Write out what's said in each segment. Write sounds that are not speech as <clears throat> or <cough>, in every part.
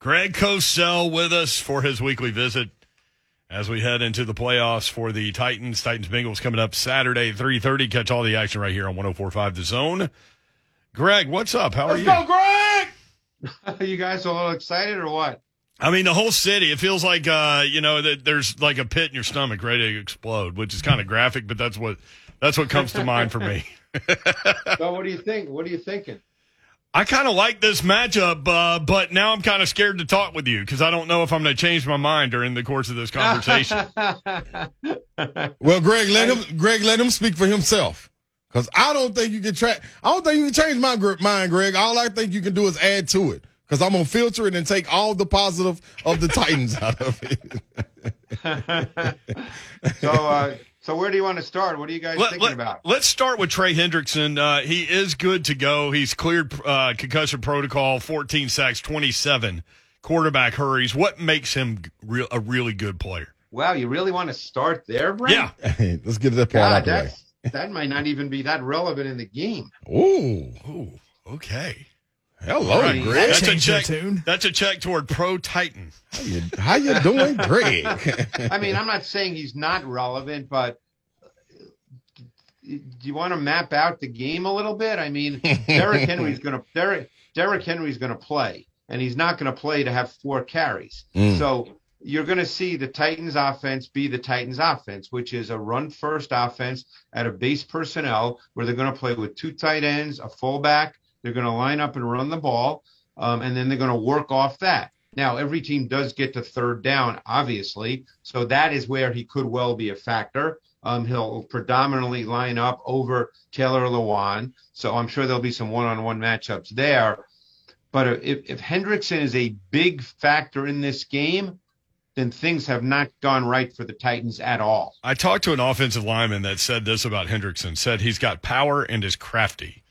Greg Cosell with us for his weekly visit as we head into the playoffs for the Titans. Titans Bengals coming up Saturday, 3.30. Catch all the action right here on 104.5 The Zone. Greg, what's up? How Let's are you? go, Greg! <laughs> you guys a little excited or what? I mean, the whole city, it feels like, uh, you know, that there's like a pit in your stomach ready to explode, which is kind of graphic, but that's what, that's what comes to mind for me. <laughs> so what do you think? What are you thinking? I kind of like this matchup, uh, but now I'm kind of scared to talk with you because I don't know if I'm going to change my mind during the course of this conversation. <laughs> well, Greg, let him. Greg, let him speak for himself. Because I don't think you can track. I don't think you can change my mind, Greg. All I think you can do is add to it. Because I'm gonna filter it and take all the positive of the Titans out of it. <laughs> so, uh, so where do you want to start? What are you guys let, thinking let, about? Let's start with Trey Hendrickson. Uh, he is good to go. He's cleared uh, concussion protocol, 14 sacks, 27 quarterback hurries. What makes him re- a really good player? Wow, you really want to start there, Brent? Yeah. <laughs> let's get that part out that, that might not even be that relevant in the game. Ooh. Ooh. Okay. Hello, right. Greg. That's a check. That's a check toward Pro Titan. How you, how you doing, Greg? <laughs> I mean, I'm not saying he's not relevant, but do you want to map out the game a little bit? I mean, Derrick <laughs> Henry's going to Derrick Derrick Henry's going to play, and he's not going to play to have four carries. Mm. So you're going to see the Titans offense be the Titans offense, which is a run first offense at a base personnel where they're going to play with two tight ends, a fullback, they're going to line up and run the ball, um, and then they're going to work off that. Now, every team does get to third down, obviously, so that is where he could well be a factor. Um, he'll predominantly line up over Taylor Lewan, so I'm sure there'll be some one-on-one matchups there. But if, if Hendrickson is a big factor in this game, then things have not gone right for the Titans at all. I talked to an offensive lineman that said this about Hendrickson: said he's got power and is crafty.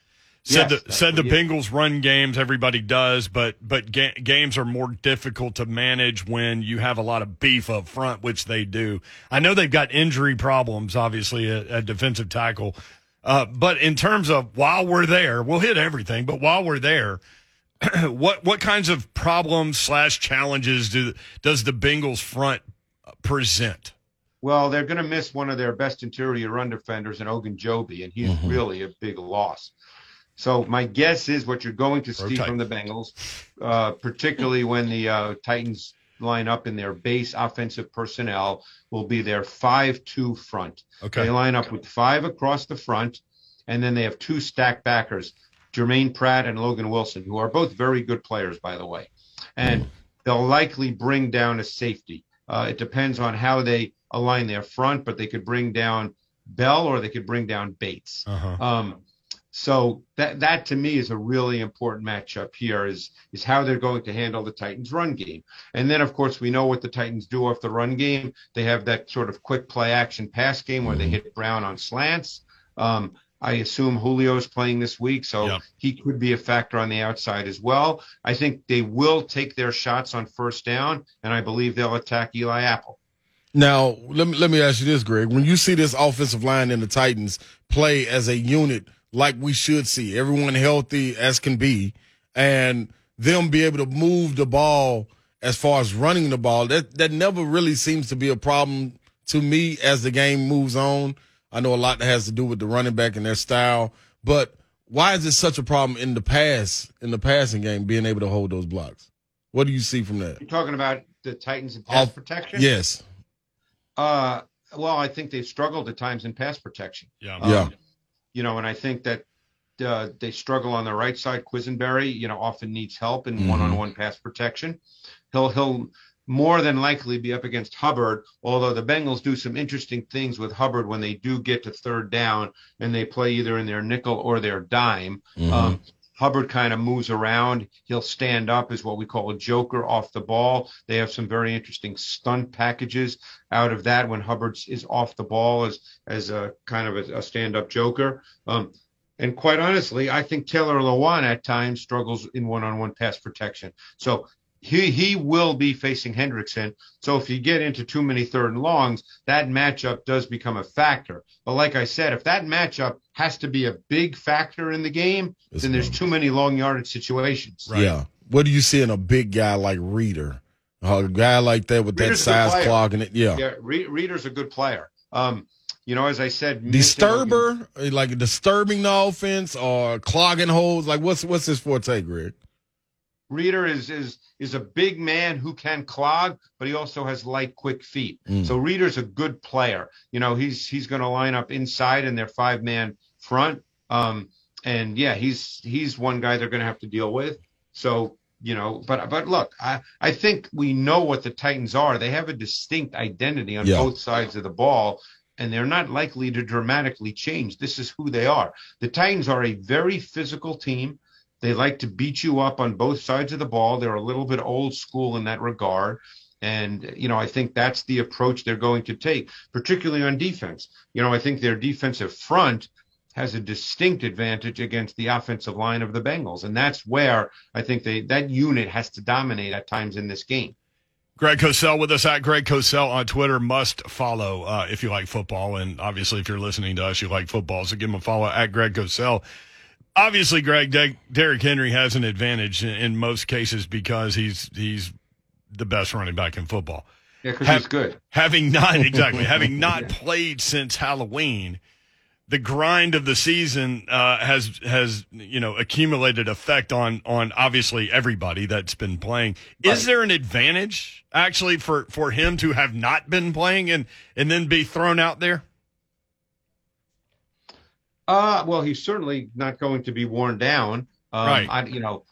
Said yes, the said the Bengals run games everybody does, but but ga- games are more difficult to manage when you have a lot of beef up front, which they do. I know they've got injury problems, obviously at, at defensive tackle, uh, but in terms of while we're there, we'll hit everything. But while we're there, <clears throat> what what kinds of problems slash challenges do does the Bengals front present? Well, they're going to miss one of their best interior run defenders in Ogunjobi, and he's mm-hmm. really a big loss. So my guess is what you're going to see from the Bengals, uh, particularly when the uh, Titans line up in their base offensive personnel, will be their five-two front. Okay. They line up with five across the front, and then they have two stack backers, Germaine Pratt and Logan Wilson, who are both very good players, by the way. And they'll likely bring down a safety. Uh, it depends on how they align their front, but they could bring down Bell or they could bring down Bates. Uh-huh. Um, so that that to me is a really important matchup here is is how they're going to handle the Titans run game. And then of course we know what the Titans do off the run game. They have that sort of quick play action pass game where they mm-hmm. hit Brown on slants. Um, I assume Julio is playing this week, so yep. he could be a factor on the outside as well. I think they will take their shots on first down, and I believe they'll attack Eli Apple. Now, let me let me ask you this, Greg. When you see this offensive line in the Titans play as a unit, like we should see. Everyone healthy as can be, and them be able to move the ball as far as running the ball. That that never really seems to be a problem to me as the game moves on. I know a lot that has to do with the running back and their style, but why is it such a problem in the pass in the passing game being able to hold those blocks? What do you see from that? You're talking about the Titans in pass protection. Yes. Uh, well, I think they've struggled at times in pass protection. Yeah. Um, yeah you know, and I think that uh, they struggle on the right side. Quessenberry, you know, often needs help in mm-hmm. one-on-one pass protection. He'll he'll more than likely be up against Hubbard, although the Bengals do some interesting things with Hubbard when they do get to third down and they play either in their nickel or their dime. Mm-hmm. Um, Hubbard kind of moves around. He'll stand up as what we call a joker off the ball. They have some very interesting stunt packages out of that when Hubbard is off the ball as as a kind of a, a stand up joker. Um, and quite honestly, I think Taylor Lewan at times struggles in one on one pass protection. So he he will be facing Hendrickson. So if you get into too many third and longs, that matchup does become a factor. But like I said, if that matchup has to be a big factor in the game, it's then there's too many long yardage situations. Right. Yeah. what do you see in a big guy like Reader? A guy like that with Reader's that size clogging it. Yeah. Yeah. Re- Reader's a good player. Um, you know, as I said, disturber, like disturbing the offense or clogging holes. Like, what's what's his forte, Greg? Reader is is is a big man who can clog, but he also has light, quick feet. Mm. So Reader's a good player. You know, he's he's going to line up inside in their five man front. Um, and yeah, he's he's one guy they're going to have to deal with. So you know, but but look, I I think we know what the Titans are. They have a distinct identity on yeah. both sides of the ball, and they're not likely to dramatically change. This is who they are. The Titans are a very physical team. They like to beat you up on both sides of the ball. They're a little bit old school in that regard. And, you know, I think that's the approach they're going to take, particularly on defense. You know, I think their defensive front has a distinct advantage against the offensive line of the Bengals. And that's where I think they, that unit has to dominate at times in this game. Greg Cosell with us at Greg Cosell on Twitter. Must follow uh, if you like football, and obviously if you're listening to us, you like football. So give him a follow at Greg Cosell. Obviously, Greg De- Derrick Henry has an advantage in, in, most cases because he's he's the best running back in football. Yeah, because he's good. Having not <laughs> exactly having not yeah. played since Halloween, the grind of the season uh, has has you know accumulated effect on on obviously everybody that's been playing. Right. Is there an advantage actually for for him to have not been playing and and then be thrown out there? Uh well, he's certainly not going to be worn down. Um, right. I, you know,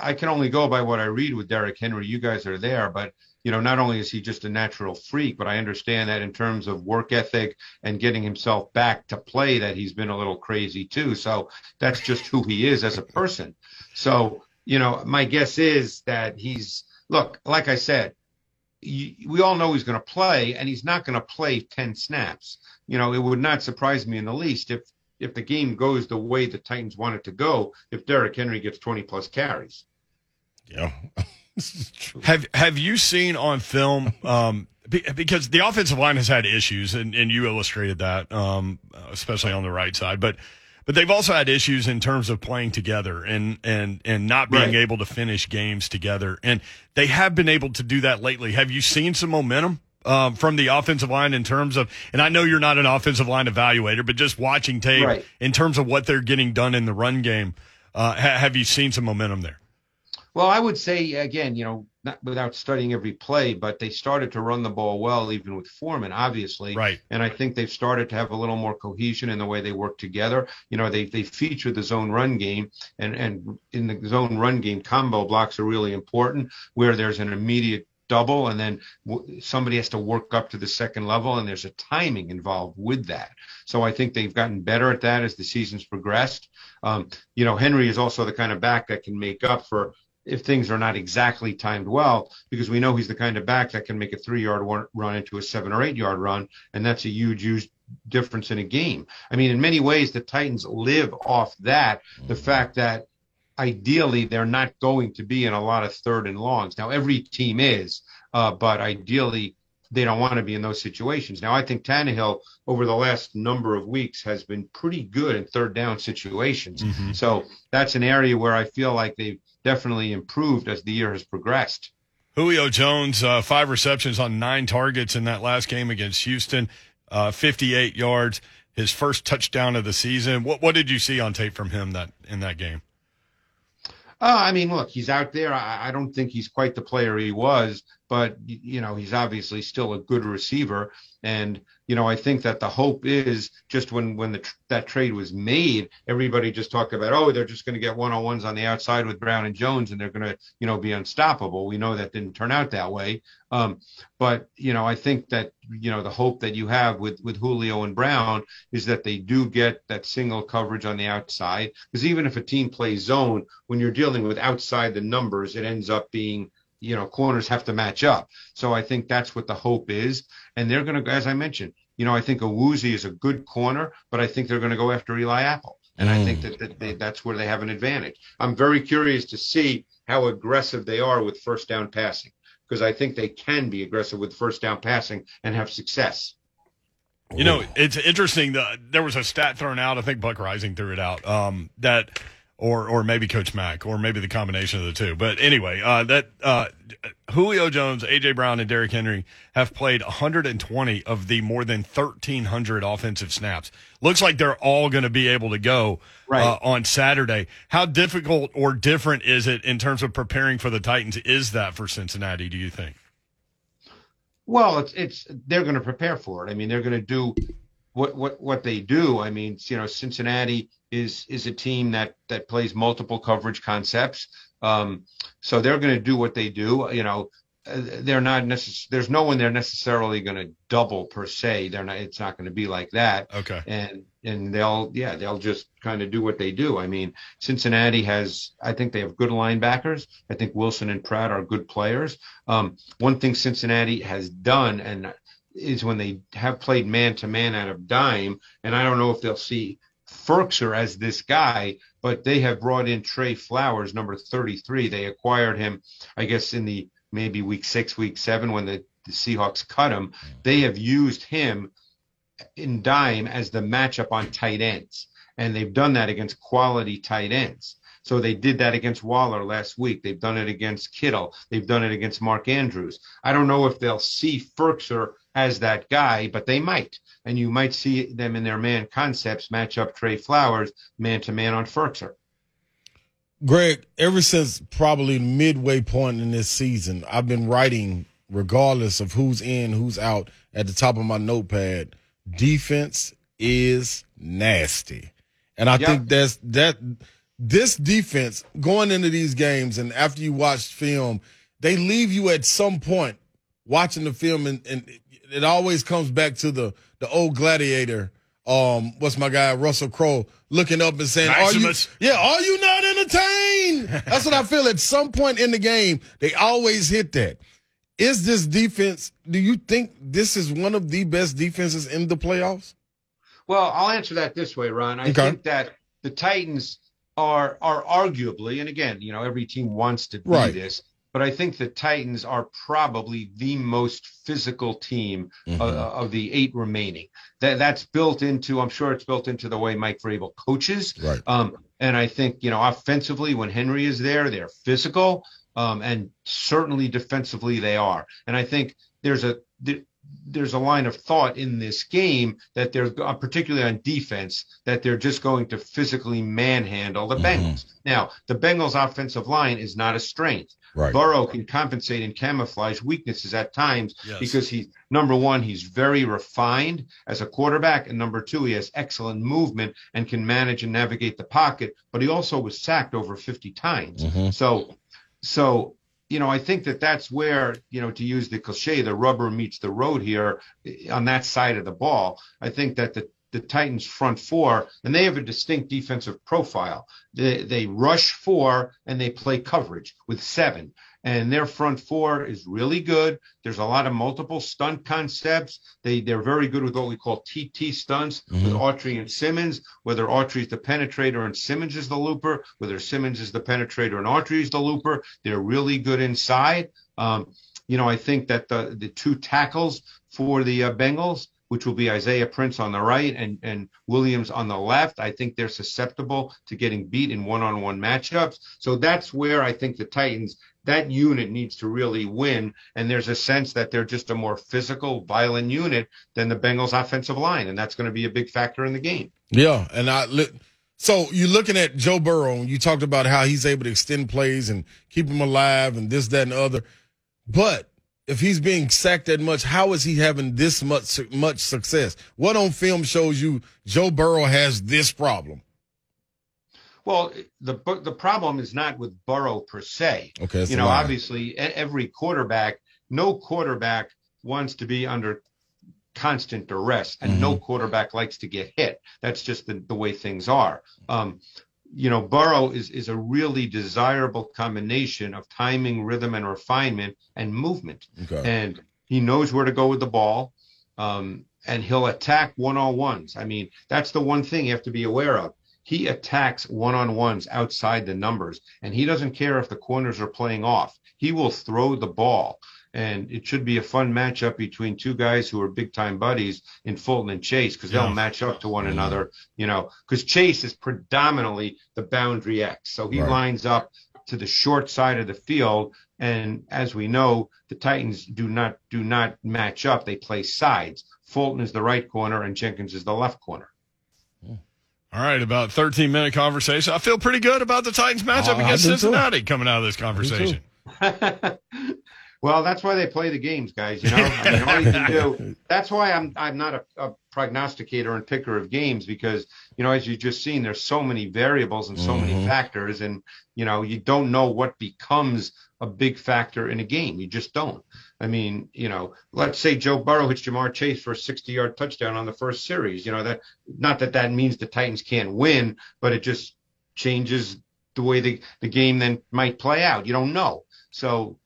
I can only go by what I read with Derrick Henry. You guys are there, but you know, not only is he just a natural freak, but I understand that in terms of work ethic and getting himself back to play, that he's been a little crazy too. So that's just who he is as a person. So, you know, my guess is that he's, look, like I said, we all know he's going to play and he's not going to play 10 snaps. You know, it would not surprise me in the least if, if the game goes the way the Titans want it to go, if Derrick Henry gets 20 plus carries. Yeah. <laughs> have Have you seen on film? Um, because the offensive line has had issues, and, and you illustrated that, um, especially on the right side. But but they've also had issues in terms of playing together and and and not being right. able to finish games together. And they have been able to do that lately. Have you seen some momentum? Um, from the offensive line in terms of, and I know you're not an offensive line evaluator, but just watching tape right. in terms of what they're getting done in the run game, uh, ha- have you seen some momentum there? Well, I would say again, you know, not without studying every play, but they started to run the ball well, even with Foreman, obviously. Right. And I think they've started to have a little more cohesion in the way they work together. You know, they they feature the zone run game, and and in the zone run game, combo blocks are really important, where there's an immediate double and then w- somebody has to work up to the second level and there's a timing involved with that so i think they've gotten better at that as the season's progressed um, you know henry is also the kind of back that can make up for if things are not exactly timed well, because we know he's the kind of back that can make a three yard run into a seven or eight yard run, and that's a huge, huge difference in a game. I mean, in many ways, the Titans live off that, the mm-hmm. fact that ideally they're not going to be in a lot of third and longs. Now, every team is, uh, but ideally they don't want to be in those situations. Now, I think Tannehill over the last number of weeks has been pretty good in third down situations. Mm-hmm. So that's an area where I feel like they've definitely improved as the year has progressed. Julio Jones, uh, five receptions on nine targets in that last game against Houston, uh, 58 yards, his first touchdown of the season. What what did you see on tape from him that in that game? Uh, I mean, look, he's out there. I, I, don't think he's quite the player he was, but you know, he's obviously still a good receiver. And you know, I think that the hope is just when when the that trade was made, everybody just talked about, oh, they're just going to get one on ones on the outside with Brown and Jones, and they're going to you know be unstoppable. We know that didn't turn out that way. Um, but you know, I think that you know the hope that you have with with Julio and Brown is that they do get that single coverage on the outside. Because even if a team plays zone, when you're dealing with outside the numbers, it ends up being you know, corners have to match up. So I think that's what the hope is. And they're going to, as I mentioned, you know, I think Awuzie is a good corner, but I think they're going to go after Eli Apple. And mm. I think that, that they, that's where they have an advantage. I'm very curious to see how aggressive they are with first down passing because I think they can be aggressive with first down passing and have success. You know, it's interesting. that there was a stat thrown out. I think Buck Reising threw it out. Um, that or or maybe Coach Mack, or maybe the combination of the two. But anyway, uh, that uh, Julio Jones, AJ Brown, and Derrick Henry have played 120 of the more than 1,300 offensive snaps. Looks like they're all going to be able to go right. uh, on Saturday. How difficult or different is it in terms of preparing for the Titans? Is that for Cincinnati? Do you think? Well, it's it's they're going to prepare for it. I mean, they're going to do what what what they do. I mean, you know, Cincinnati is is a team that that plays multiple coverage concepts. Um, so they're going to do what they do. You know, they're not necessarily. There's no one they're necessarily going to double per se. They're not. It's not going to be like that. Okay. And and they'll yeah they'll just kind of do what they do. I mean, Cincinnati has. I think they have good linebackers. I think Wilson and Pratt are good players. Um, one thing Cincinnati has done and is when they have played man to man out of dime, and I don't know if they'll see Firkser as this guy, but they have brought in Trey Flowers, number 33. They acquired him, I guess, in the maybe week six, week seven when the, the Seahawks cut him. They have used him in dime as the matchup on tight ends, and they've done that against quality tight ends. So they did that against Waller last week. They've done it against Kittle. They've done it against Mark Andrews. I don't know if they'll see Firkser as that guy, but they might. And you might see them in their man concepts match up Trey Flowers man to man on Firkser. Greg, ever since probably midway point in this season, I've been writing, regardless of who's in, who's out, at the top of my notepad. Defense is nasty, and I yep. think that's that. This defense going into these games, and after you watch film, they leave you at some point watching the film, and, and it always comes back to the the old gladiator. Um, what's my guy Russell Crowe looking up and saying, Maximus. "Are you? Yeah, are you not entertained?" <laughs> That's what I feel. At some point in the game, they always hit that. Is this defense? Do you think this is one of the best defenses in the playoffs? Well, I'll answer that this way, Ron. I okay. think that the Titans are are arguably, and again, you know, every team wants to be right. this but I think the Titans are probably the most physical team mm-hmm. uh, of the eight remaining. That that's built into. I'm sure it's built into the way Mike Vrabel coaches. Right. Um, and I think you know offensively when Henry is there, they're physical. Um, and certainly defensively they are. And I think there's a there's a line of thought in this game that they're uh, particularly on defense that they're just going to physically manhandle the mm-hmm. Bengals. Now, the Bengals offensive line is not a strength. Right. Burrow can compensate and camouflage weaknesses at times yes. because he number one, he's very refined as a quarterback, and number two, he has excellent movement and can manage and navigate the pocket. But he also was sacked over 50 times. Mm-hmm. So, so you know, I think that that's where, you know, to use the cliche, the rubber meets the road here eh, on that side of the ball. I think that the the Titans front four, and they have a distinct defensive profile. They, they rush four and they play coverage with seven and their front four is really good. There's a lot of multiple stunt concepts. They they're very good with what we call TT stunts mm-hmm. with Autry and Simmons. Whether Autry is the penetrator and Simmons is the looper, whether Simmons is the penetrator and Autry is the looper, they're really good inside. Um, you know, I think that the the two tackles for the uh, Bengals which will be Isaiah Prince on the right and, and Williams on the left. I think they're susceptible to getting beat in one on one matchups. So that's where I think the Titans that unit needs to really win. And there's a sense that they're just a more physical, violent unit than the Bengals offensive line. And that's going to be a big factor in the game. Yeah. And I, so you're looking at Joe Burrow and you talked about how he's able to extend plays and keep them alive and this, that, and the other. But if he's being sacked that much, how is he having this much much success? What on film shows you Joe Burrow has this problem? Well, the the problem is not with Burrow per se. Okay, you know, obviously every quarterback, no quarterback wants to be under constant duress, and mm-hmm. no quarterback likes to get hit. That's just the, the way things are. Um, you know, Burrow is is a really desirable combination of timing, rhythm, and refinement and movement. Okay. And he knows where to go with the ball. Um, and he'll attack one on ones. I mean, that's the one thing you have to be aware of he attacks one on ones outside the numbers, and he doesn't care if the corners are playing off. He will throw the ball. and it should be a fun matchup between two guys who are big time buddies in Fulton and Chase because they'll match up to one mm-hmm. another, you know, because Chase is predominantly the boundary X. So he right. lines up to the short side of the field. And as we know, the Titans do not do not match up. They play sides. Fulton is the right corner and Jenkins is the left corner. All right, about 13 minute conversation. I feel pretty good about the Titans matchup uh, against Cincinnati too. coming out of this conversation. <laughs> well, that's why they play the games, guys. You know, I mean, all you can do. <laughs> That's why I'm I'm not a, a, prognosticator and picker of games because you know, as you just seen, there's so many variables and so mm-hmm. many factors, and you know, you don't know what becomes a big factor in a game. You just don't. I mean, you know, let's say Joe Burrow hits Ja'Marr Chase for a 60 yard touchdown on the first series. You know, that not that that means the Titans can't win, but it just changes the way the, the game then might play out. You don't know. So,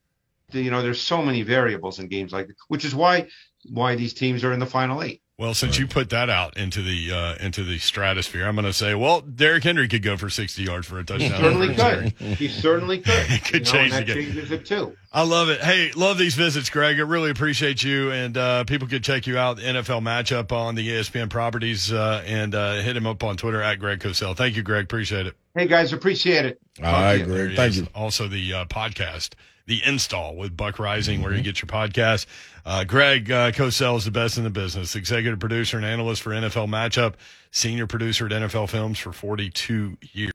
you know, there's so many variables in games like, which is why why these teams are in the final eight. Well, since you put that out into the uh, into the stratosphere, I'm going to say, well, Derrick Henry could go for 60 yards for a touchdown. He certainly <laughs> could. He certainly could. <laughs> it could you know, change the game. Changes it too. I love it. Hey, love these visits, Greg. I really appreciate you. And uh, people could check you out, NFL matchup on the ESPN properties, uh, and uh, hit him up on Twitter at Greg Cosell. Thank you, Greg. Appreciate it. Hey guys, appreciate it. All right, Greg. Thank you. Also, the uh, podcast the install with Buck Reising, mm-hmm. where you mm-hmm. get your podcast. Uh, Greg uh, Cosell is the best in the business, executive producer and analyst for NFL Matchup, senior producer at NFL Films for 42 years.